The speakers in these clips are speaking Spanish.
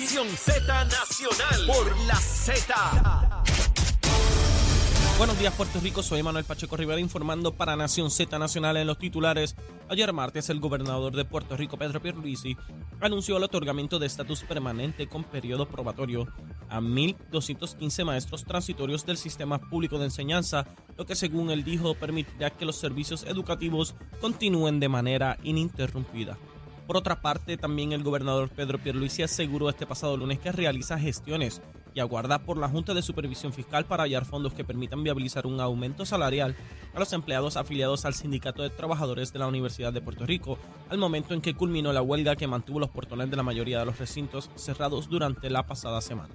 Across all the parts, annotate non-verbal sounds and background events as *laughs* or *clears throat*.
Nación Z Nacional por la Z. Buenos días Puerto Rico, soy Manuel Pacheco Rivera informando para Nación Z Nacional en los titulares. Ayer martes el gobernador de Puerto Rico, Pedro Pierluisi, anunció el otorgamiento de estatus permanente con periodo probatorio a 1.215 maestros transitorios del sistema público de enseñanza, lo que según él dijo permitirá que los servicios educativos continúen de manera ininterrumpida. Por otra parte, también el gobernador Pedro Pierluisi aseguró este pasado lunes que realiza gestiones y aguarda por la Junta de Supervisión Fiscal para hallar fondos que permitan viabilizar un aumento salarial a los empleados afiliados al Sindicato de Trabajadores de la Universidad de Puerto Rico, al momento en que culminó la huelga que mantuvo los portones de la mayoría de los recintos cerrados durante la pasada semana.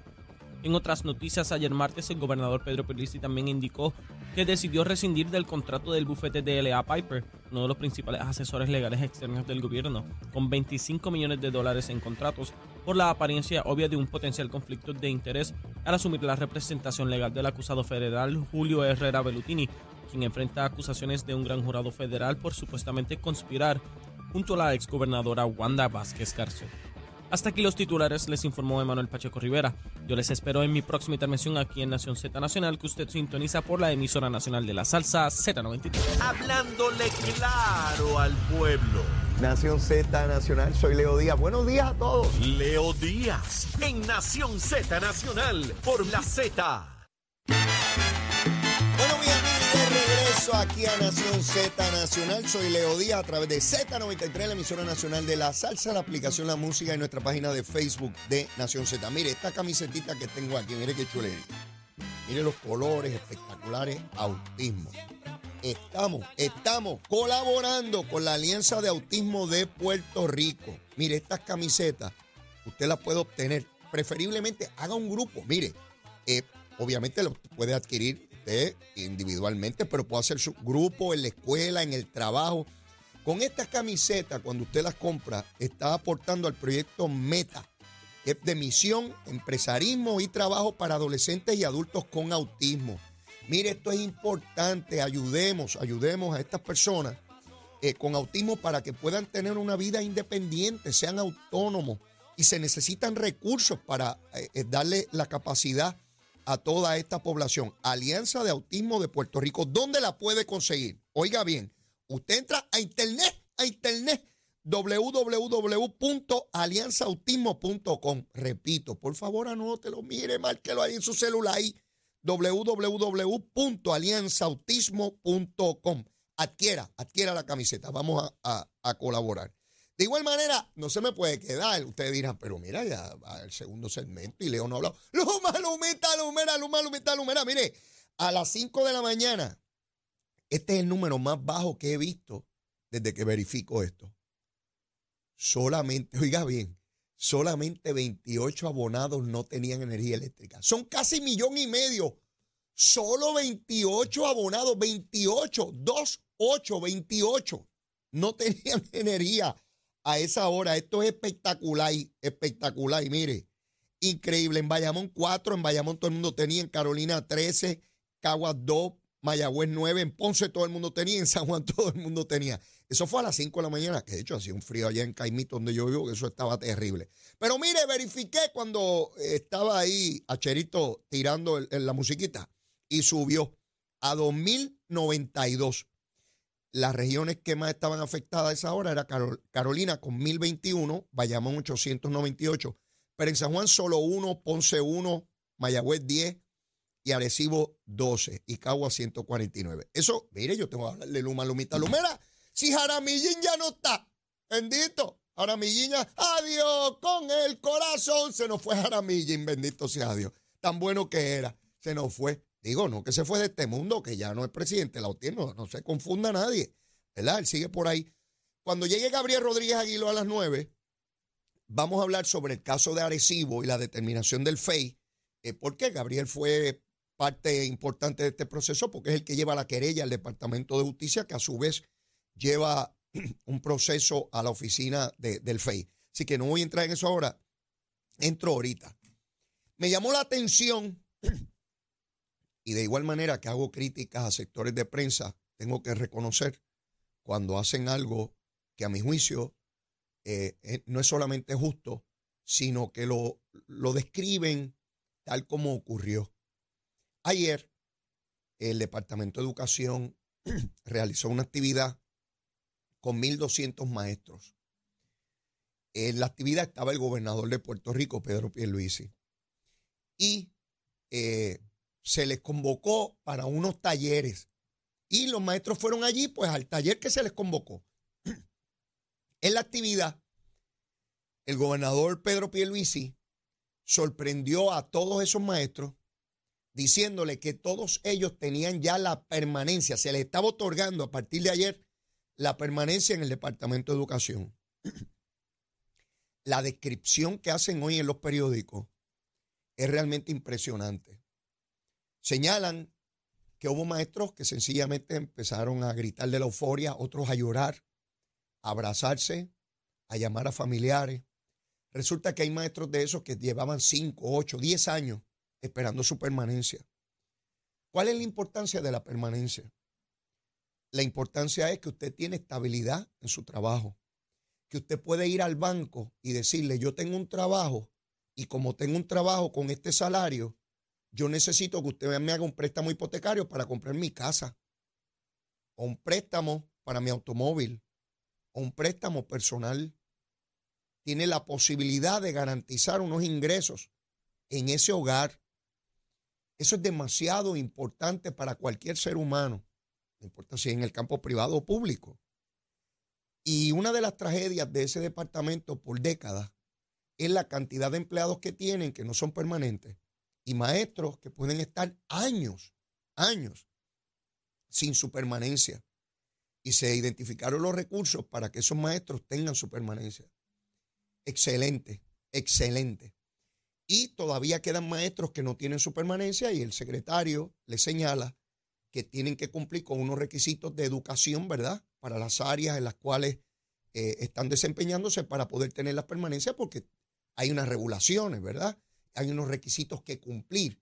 En otras noticias, ayer martes el gobernador Pedro Pierluisi también indicó que decidió rescindir del contrato del bufete de L.A. Piper, uno de los principales asesores legales externos del gobierno, con 25 millones de dólares en contratos por la apariencia obvia de un potencial conflicto de interés al asumir la representación legal del acusado federal Julio Herrera Bellutini, quien enfrenta acusaciones de un gran jurado federal por supuestamente conspirar junto a la exgobernadora Wanda Vázquez García. Hasta aquí los titulares, les informó Emanuel Pacheco Rivera. Yo les espero en mi próxima intervención aquí en Nación Z Nacional, que usted sintoniza por la emisora nacional de la salsa Z93. Hablándole claro al pueblo. Nación Z Nacional, soy Leo Díaz. Buenos días a todos. Leo Díaz en Nación Z Nacional por la Z. aquí a Nación Z Nacional. Soy Leo Díaz a través de Z93, la emisora nacional de la salsa, la aplicación La Música y nuestra página de Facebook de Nación Z. Mire, esta camisetita que tengo aquí, mire qué chulería. Mire los colores espectaculares, autismo. Estamos, estamos colaborando con la Alianza de Autismo de Puerto Rico. Mire, estas camisetas, usted las puede obtener. Preferiblemente haga un grupo. Mire, eh, obviamente lo puede adquirir usted individualmente, pero puede hacer su grupo en la escuela, en el trabajo. Con estas camisetas, cuando usted las compra, está aportando al proyecto Meta, que es de misión, empresarismo y trabajo para adolescentes y adultos con autismo. Mire, esto es importante, ayudemos, ayudemos a estas personas eh, con autismo para que puedan tener una vida independiente, sean autónomos y se necesitan recursos para eh, eh, darle la capacidad a toda esta población. Alianza de Autismo de Puerto Rico, ¿dónde la puede conseguir? Oiga bien, usted entra a internet, a internet, www.alianzaautismo.com. Repito, por favor anótelo, mire, márquelo ahí en su celular ahí, www.alianzaautismo.com. Adquiera, adquiera la camiseta, vamos a- a colaborar. De igual manera, no se me puede quedar. Ustedes dirán, pero mira, ya va el segundo segmento y Leo no ha hablado. Luma, lumita, lumera, luma, lumita, lumera. Mire, a las 5 de la mañana, este es el número más bajo que he visto desde que verifico esto. Solamente, oiga bien, solamente 28 abonados no tenían energía eléctrica. Son casi millón y medio. Solo 28 abonados, 28, 2, 8, 28 no tenían *laughs* energía a esa hora. Esto es espectacular, espectacular. Y mire, increíble. En Bayamón 4, en Bayamón todo el mundo tenía, en Carolina 13, Caguas 2, Mayagüez 9, en Ponce todo el mundo tenía, en San Juan *laughs* todo el mundo tenía. Eso fue a las 5 de la mañana, que de hecho hacía un frío allá en Caimito, donde yo vivo, que eso estaba terrible. Pero mire, verifiqué cuando eh, estaba ahí Acherito tirando la musiquita y subió a 2092. Las regiones que más estaban afectadas a esa hora era Carol- Carolina con 1021, Bayamón 898, pero en San Juan solo uno, Ponce 1, Mayagüez 10 y Arecibo 12 y Cagua 149. Eso, mire, yo tengo que hablar de Luma, Lumita, Lumera. Si Jaramillín ya no está, bendito, Jaramillín ya, adiós, con el corazón se nos fue Jaramillín, bendito sea Dios. Tan bueno que era, se nos fue. Digo, no que se fue de este mundo, que ya no es presidente, la OTAN, no, se confunda nadie, ¿verdad? Él sigue por ahí. Cuando llegue Gabriel Rodríguez Aguilo a las 9, vamos a hablar sobre el caso de Arecibo y la determinación del FEI. Eh, ¿Por qué? Gabriel fue parte importante de este proceso porque es el que lleva la querella al Departamento de Justicia, que a su vez lleva *clears throat* un proceso a la oficina de- del FEI. Así que no voy a entrar en eso ahora, entro ahorita. Me llamó la atención *clears throat* y de igual manera que hago críticas a sectores de prensa, tengo que reconocer cuando hacen algo que a mi juicio eh, eh, no es solamente justo, sino que lo, lo describen tal como ocurrió. Ayer, el Departamento de Educación *clears throat* realizó una actividad con 1.200 maestros. En la actividad estaba el gobernador de Puerto Rico, Pedro Pierluisi, y eh, se les convocó para unos talleres. Y los maestros fueron allí, pues al taller que se les convocó. En la actividad, el gobernador Pedro Pierluisi sorprendió a todos esos maestros diciéndole que todos ellos tenían ya la permanencia, se les estaba otorgando a partir de ayer la permanencia en el Departamento de Educación. La descripción que hacen hoy en los periódicos es realmente impresionante. Señalan que hubo maestros que sencillamente empezaron a gritar de la euforia, otros a llorar, a abrazarse, a llamar a familiares. Resulta que hay maestros de esos que llevaban 5, 8, 10 años esperando su permanencia. ¿Cuál es la importancia de la permanencia? La importancia es que usted tiene estabilidad en su trabajo, que usted puede ir al banco y decirle, yo tengo un trabajo y como tengo un trabajo con este salario, yo necesito que usted me haga un préstamo hipotecario para comprar mi casa, o un préstamo para mi automóvil, o un préstamo personal. Tiene la posibilidad de garantizar unos ingresos en ese hogar. Eso es demasiado importante para cualquier ser humano, no importa si en el campo privado o público. Y una de las tragedias de ese departamento por décadas es la cantidad de empleados que tienen que no son permanentes y maestros que pueden estar años, años sin su permanencia. Y se identificaron los recursos para que esos maestros tengan su permanencia. Excelente, excelente. Y todavía quedan maestros que no tienen su permanencia y el secretario le señala que tienen que cumplir con unos requisitos de educación, ¿verdad? Para las áreas en las cuales eh, están desempeñándose para poder tener la permanencia porque hay unas regulaciones, ¿verdad? Hay unos requisitos que cumplir.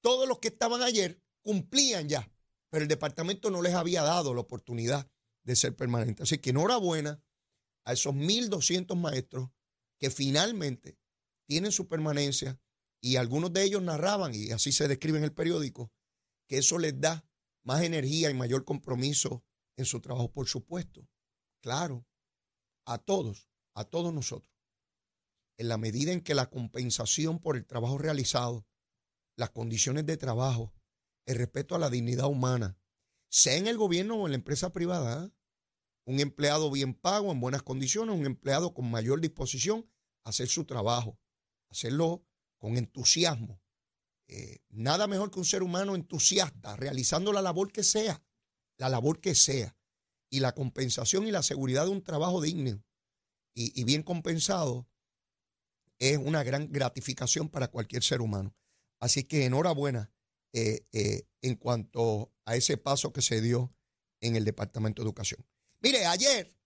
Todos los que estaban ayer cumplían ya, pero el departamento no les había dado la oportunidad de ser permanente. Así que enhorabuena a esos 1.200 maestros que finalmente tienen su permanencia y algunos de ellos narraban, y así se describe en el periódico, que eso les da más energía y mayor compromiso en su trabajo, por supuesto. Claro, a todos, a todos nosotros. En la medida en que la compensación por el trabajo realizado, las condiciones de trabajo, el respeto a la dignidad humana, sea en el gobierno o en la empresa privada, ¿eh? un empleado bien pago, en buenas condiciones, un empleado con mayor disposición a hacer su trabajo, hacerlo con entusiasmo. Eh, nada mejor que un ser humano entusiasta, realizando la labor que sea, la labor que sea. Y la compensación y la seguridad de un trabajo digno y, bien compensado es una gran gratificación para cualquier ser humano. Así que enhorabuena eh, eh, en cuanto a ese paso que se dio en el Departamento de Educación. Mire, ayer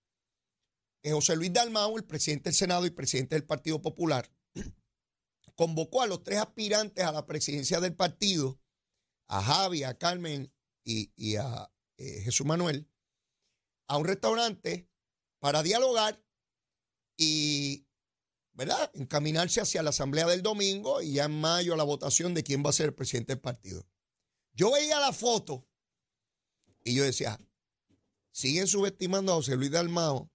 José Luis Dalmau, el presidente del Senado y presidente del Partido Popular, *clears throat* convocó a los tres aspirantes a la presidencia del partido, a Javi, a Carmen y, a eh, Jesús Manuel, a un restaurante para dialogar y, ¿verdad?, encaminarse hacia la asamblea del domingo y ya en mayo la votación de quién va a ser el presidente del partido. Yo veía la foto y yo decía, siguen subestimando a José Luis Dalmao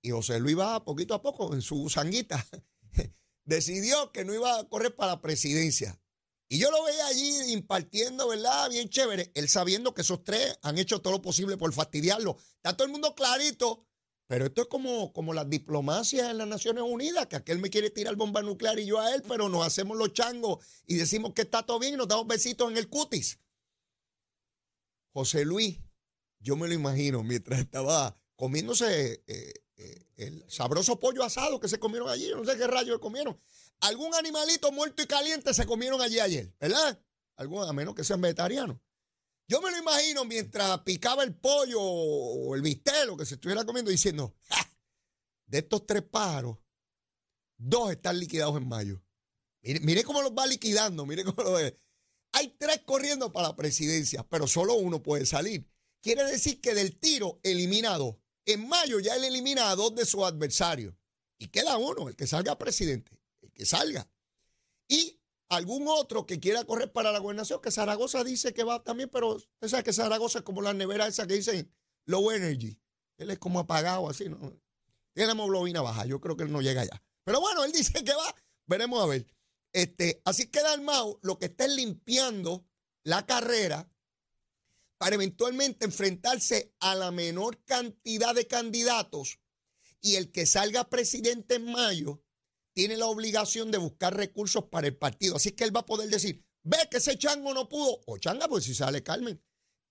y José Luis va poquito a poco en su sanguita *laughs* decidió que no iba a correr para la presidencia. Y yo lo veía allí impartiendo, ¿verdad? Bien chévere. Él sabiendo que esos tres han hecho todo lo posible por fastidiarlo. Está todo el mundo clarito. Pero esto es como, como las diplomacias en las Naciones Unidas, que aquel me quiere tirar bomba nuclear y yo a él, pero nos hacemos los changos y decimos que está todo bien y nos damos besitos en el cutis. José Luis, yo me lo imagino mientras estaba comiéndose eh, eh, el sabroso pollo asado que se comieron allí, no sé qué rayos comieron. Algún animalito muerto y caliente se comieron allí ayer, ¿verdad? Algún, a menos que sean vegetarianos. Yo me lo imagino mientras picaba el pollo o el bistec, lo que se estuviera comiendo, diciendo, de estos tres pájaros, dos están liquidados en mayo. Mire, mire cómo los va liquidando, mire cómo lo ve. Hay tres corriendo para la presidencia, pero solo uno puede salir. Quiere decir que del tiro elimina dos. En mayo ya él elimina a dos de sus adversarios. Y queda uno, el que salga presidente, el que salga. y algún otro que quiera correr para la gobernación, que Zaragoza dice que va también, pero usted sabe que Zaragoza es como la nevera esa que dicen low energy. Él es como apagado, así, ¿no? Tiene hemoglobina baja, yo creo que él no llega allá. Pero bueno, él *laughs* dice que va, veremos a ver. Este, así que Dalmau lo que está es limpiando la carrera para eventualmente enfrentarse a la menor cantidad de candidatos y el que salga presidente en mayo tiene la obligación de buscar recursos para el partido. Así que él va a poder decir, ve que ese chango no pudo, o changa, pues si sale Carmen,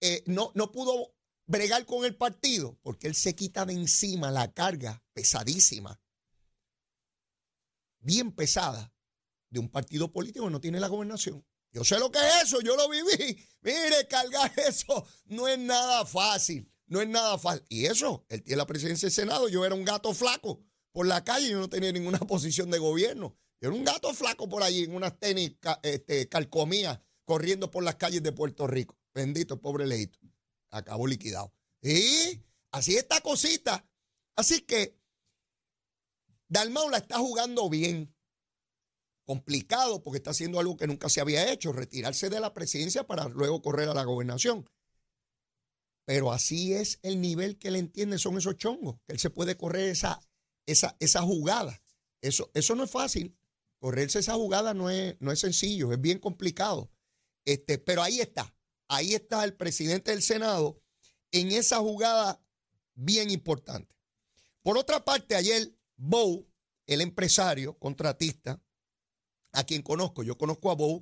eh, no, no pudo bregar con el partido, porque él se quita de encima la carga pesadísima, bien pesada, de un partido político que no tiene la gobernación. Yo sé lo que es eso, yo lo viví. Mire, cargar *laughs* eso no es nada fácil, no es nada fácil. Y eso, él tiene la presidencia del Senado, yo era un gato flaco por la calle, yo no tenía ninguna *laughs* posición de gobierno. Yo era un gato flaco por allí, en unas tenis este, calcomías, corriendo por las calles de Puerto Rico. Bendito, pobre leito. Acabó liquidado. Y así esta cosita. Así que Dalmau la está jugando bien complicado porque está haciendo algo que nunca se había hecho, retirarse de la presidencia para luego correr a la gobernación. Pero así es el nivel que él entiende, son esos chongos, que él se puede correr esa, esa, esa jugada. Eso, eso no es fácil. Correrse esa jugada no es, no es sencillo, es bien complicado. Este, pero ahí está, ahí está el presidente del Senado en esa jugada bien importante. Por otra parte, ayer Bow, el empresario, contratista, a quien conozco. Yo conozco a Bow.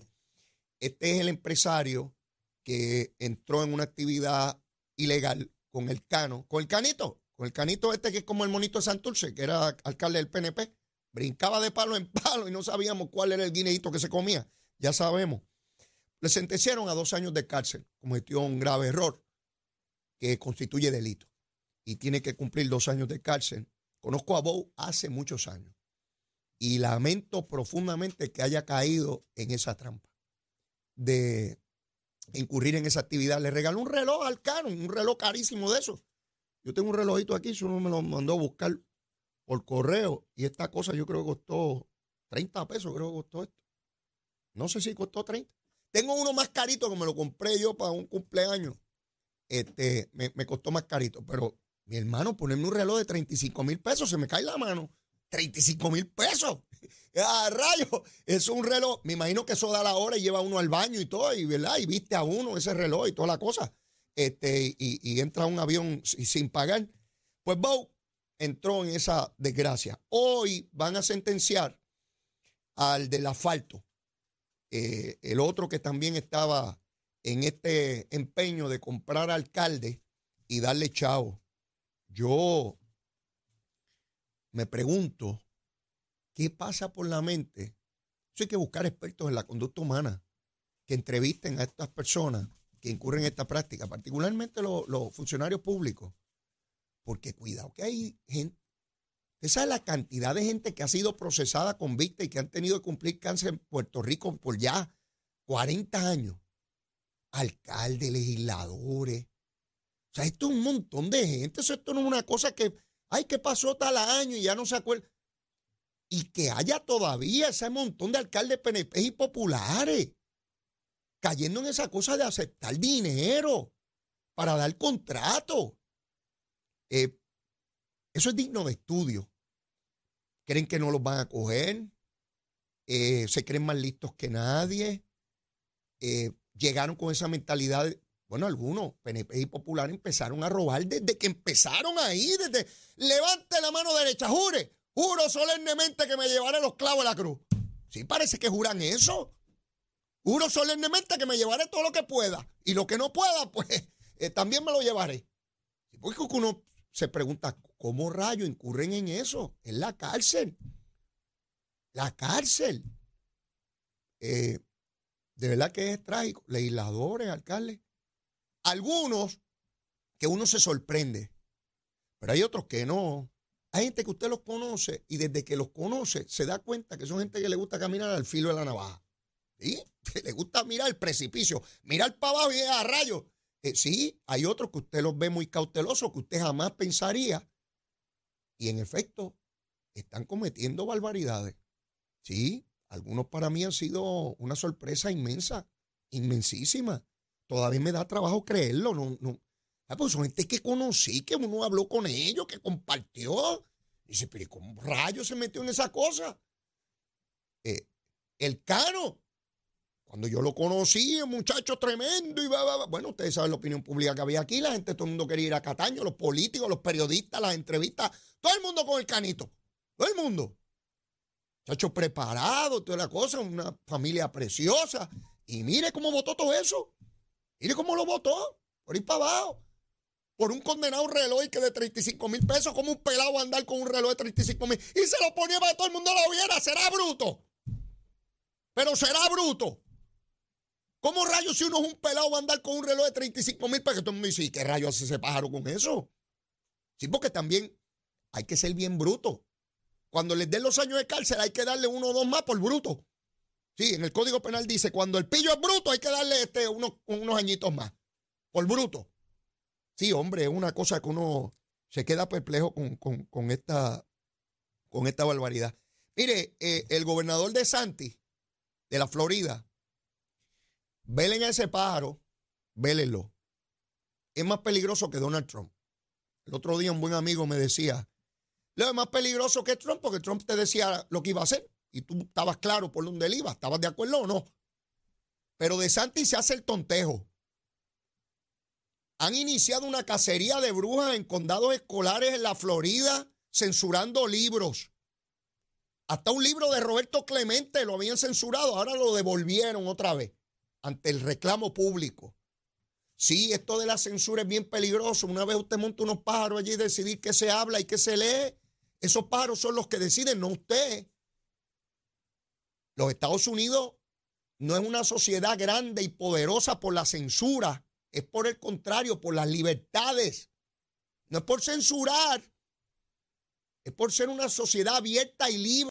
Este es el empresario que entró en una actividad ilegal con el cano, con el canito, con el canito este que es como el monito de Santurce, que era alcalde del PNP. Brincaba de palo en palo y no sabíamos cuál era el guineito que se comía. Ya sabemos. Le sentenciaron a dos años de cárcel. Cometió un grave error que constituye delito y tiene que cumplir dos años de cárcel. Conozco a Bow hace muchos años y lamento profundamente que haya caído en esa trampa de incurrir en esa actividad. Le regaló un reloj al caro, un reloj carísimo de eso. Yo tengo un relojito aquí, si uno me lo mandó a buscar por correo y esta cosa yo creo que costó 30 pesos, creo que costó esto. No sé si costó 30. Tengo uno más carito que me lo compré yo para un cumpleaños. Este, me, costó más carito, pero mi hermano, ponerme un reloj de 35 mil pesos, se me cae la mano. 35 mil pesos. *laughs* ¡Ah, rayo! Es un reloj. Me imagino que eso da la hora y lleva uno al baño y todo, y, ¿verdad? Y viste a uno ese reloj y toda la cosa. Este, y, entra un avión sin pagar. Pues Bow entró en esa desgracia. Hoy van a sentenciar al del asfalto. Eh, el otro que también estaba en este empeño de comprar alcalde y darle chavo. Yo me pregunto, ¿qué pasa por la mente? Eso hay que buscar expertos en la conducta humana que entrevisten a estas personas que incurren en esta práctica, particularmente los, funcionarios públicos. Porque cuidado que hay gente, esa es la cantidad de gente que ha sido procesada, convicta y que han tenido que cumplir cáncer en Puerto Rico por ya 40 años. Alcaldes, legisladores. O sea, esto es un montón de gente. esto no es una cosa que Ay, ¿qué pasó tal año? Y ya no se acuerda. Y que haya todavía ese montón de alcaldes PNP y populares cayendo en esa cosa de aceptar dinero para dar contrato. Eh, eso es digno de estudio. Creen que no los van a coger. Eh, se creen más listos que nadie. Eh, llegaron con esa mentalidad bueno, algunos PNP y Popular empezaron a robar desde que empezaron ahí, desde levante la mano derecha, jure, juro solemnemente que me llevaré los clavos a la cruz. Sí, parece que juran eso. Juro solemnemente que me llevaré todo lo que pueda. Y lo que no pueda, pues *laughs* eh, también me lo llevaré. Porque uno se pregunta, ¿cómo rayos incurren en eso? En la cárcel. La cárcel. Eh, de verdad que es trágico. Legisladores, alcaldes, algunos que uno se sorprende, pero hay otros que no. Hay gente que usted los conoce y desde que los conoce se da cuenta que son gente que le gusta caminar al filo de la navaja. ¿Sí? *laughs* le gusta mirar el precipicio, mirar para abajo y a rayos. Eh, sí, hay otros que usted los ve muy cautelosos, que usted jamás pensaría. Y en efecto, están cometiendo barbaridades. Sí, algunos para mí han sido una sorpresa inmensa, inmensísima. Todavía me da trabajo creerlo. No, no. Ah, pues son gente que conocí, que uno habló con ellos, que compartió. Dice, pero ¿cómo rayos se metió en esa cosa? Eh, el Cano, cuando yo lo conocí, un muchacho tremendo y va, Bueno, ustedes saben la opinión pública que había aquí, la gente, todo el mundo quería ir a Cataño, los políticos, los periodistas, las entrevistas, todo el mundo con el canito, todo el mundo. Muchacho preparado, toda la cosa, una familia preciosa. Y mire cómo votó todo eso. Mire cómo lo votó, por ir para abajo. Por un condenado reloj que de 35 mil pesos, como un pelado andar con un reloj de 35 mil. Y se lo ponía para todo el mundo lo viera. Será bruto. Pero será bruto. ¿Cómo rayos si uno es un pelado va a andar con un reloj de 35 mil pesos? Todo el mundo dice, ¿y qué rayos hace ese pájaro con eso? Sí, porque también hay que ser bien bruto. Cuando les den los años de cárcel hay que darle uno o dos más por bruto. Sí, en el Código Penal dice, cuando el pillo es bruto hay que darle este, unos, unos añitos más. Por bruto. Sí, hombre, es una cosa que uno se queda perplejo con, esta, con esta barbaridad. Mire, eh, el gobernador de Santi, de la Florida, velen a ese pájaro, vélenlo. Es más peligroso que Donald Trump. El otro día un buen amigo me decía, lo es más peligroso que Trump, porque Trump te decía lo que iba a hacer y tú estabas claro por dónde él iba, estabas de acuerdo o no. Pero de Santi se hace el tontejo. Han iniciado una cacería de brujas en condados escolares en la Florida, censurando libros. Hasta un libro de Roberto Clemente lo habían censurado, ahora lo devolvieron otra vez ante el reclamo público. Sí, esto de la censura es bien peligroso. Una vez usted monta unos pájaros allí y decidir qué se habla y qué se lee, esos pájaros son los que deciden, no usted. Los Estados Unidos no es una sociedad grande y poderosa por la censura, es por el contrario, por las libertades. No es por censurar, es por ser una sociedad abierta y libre.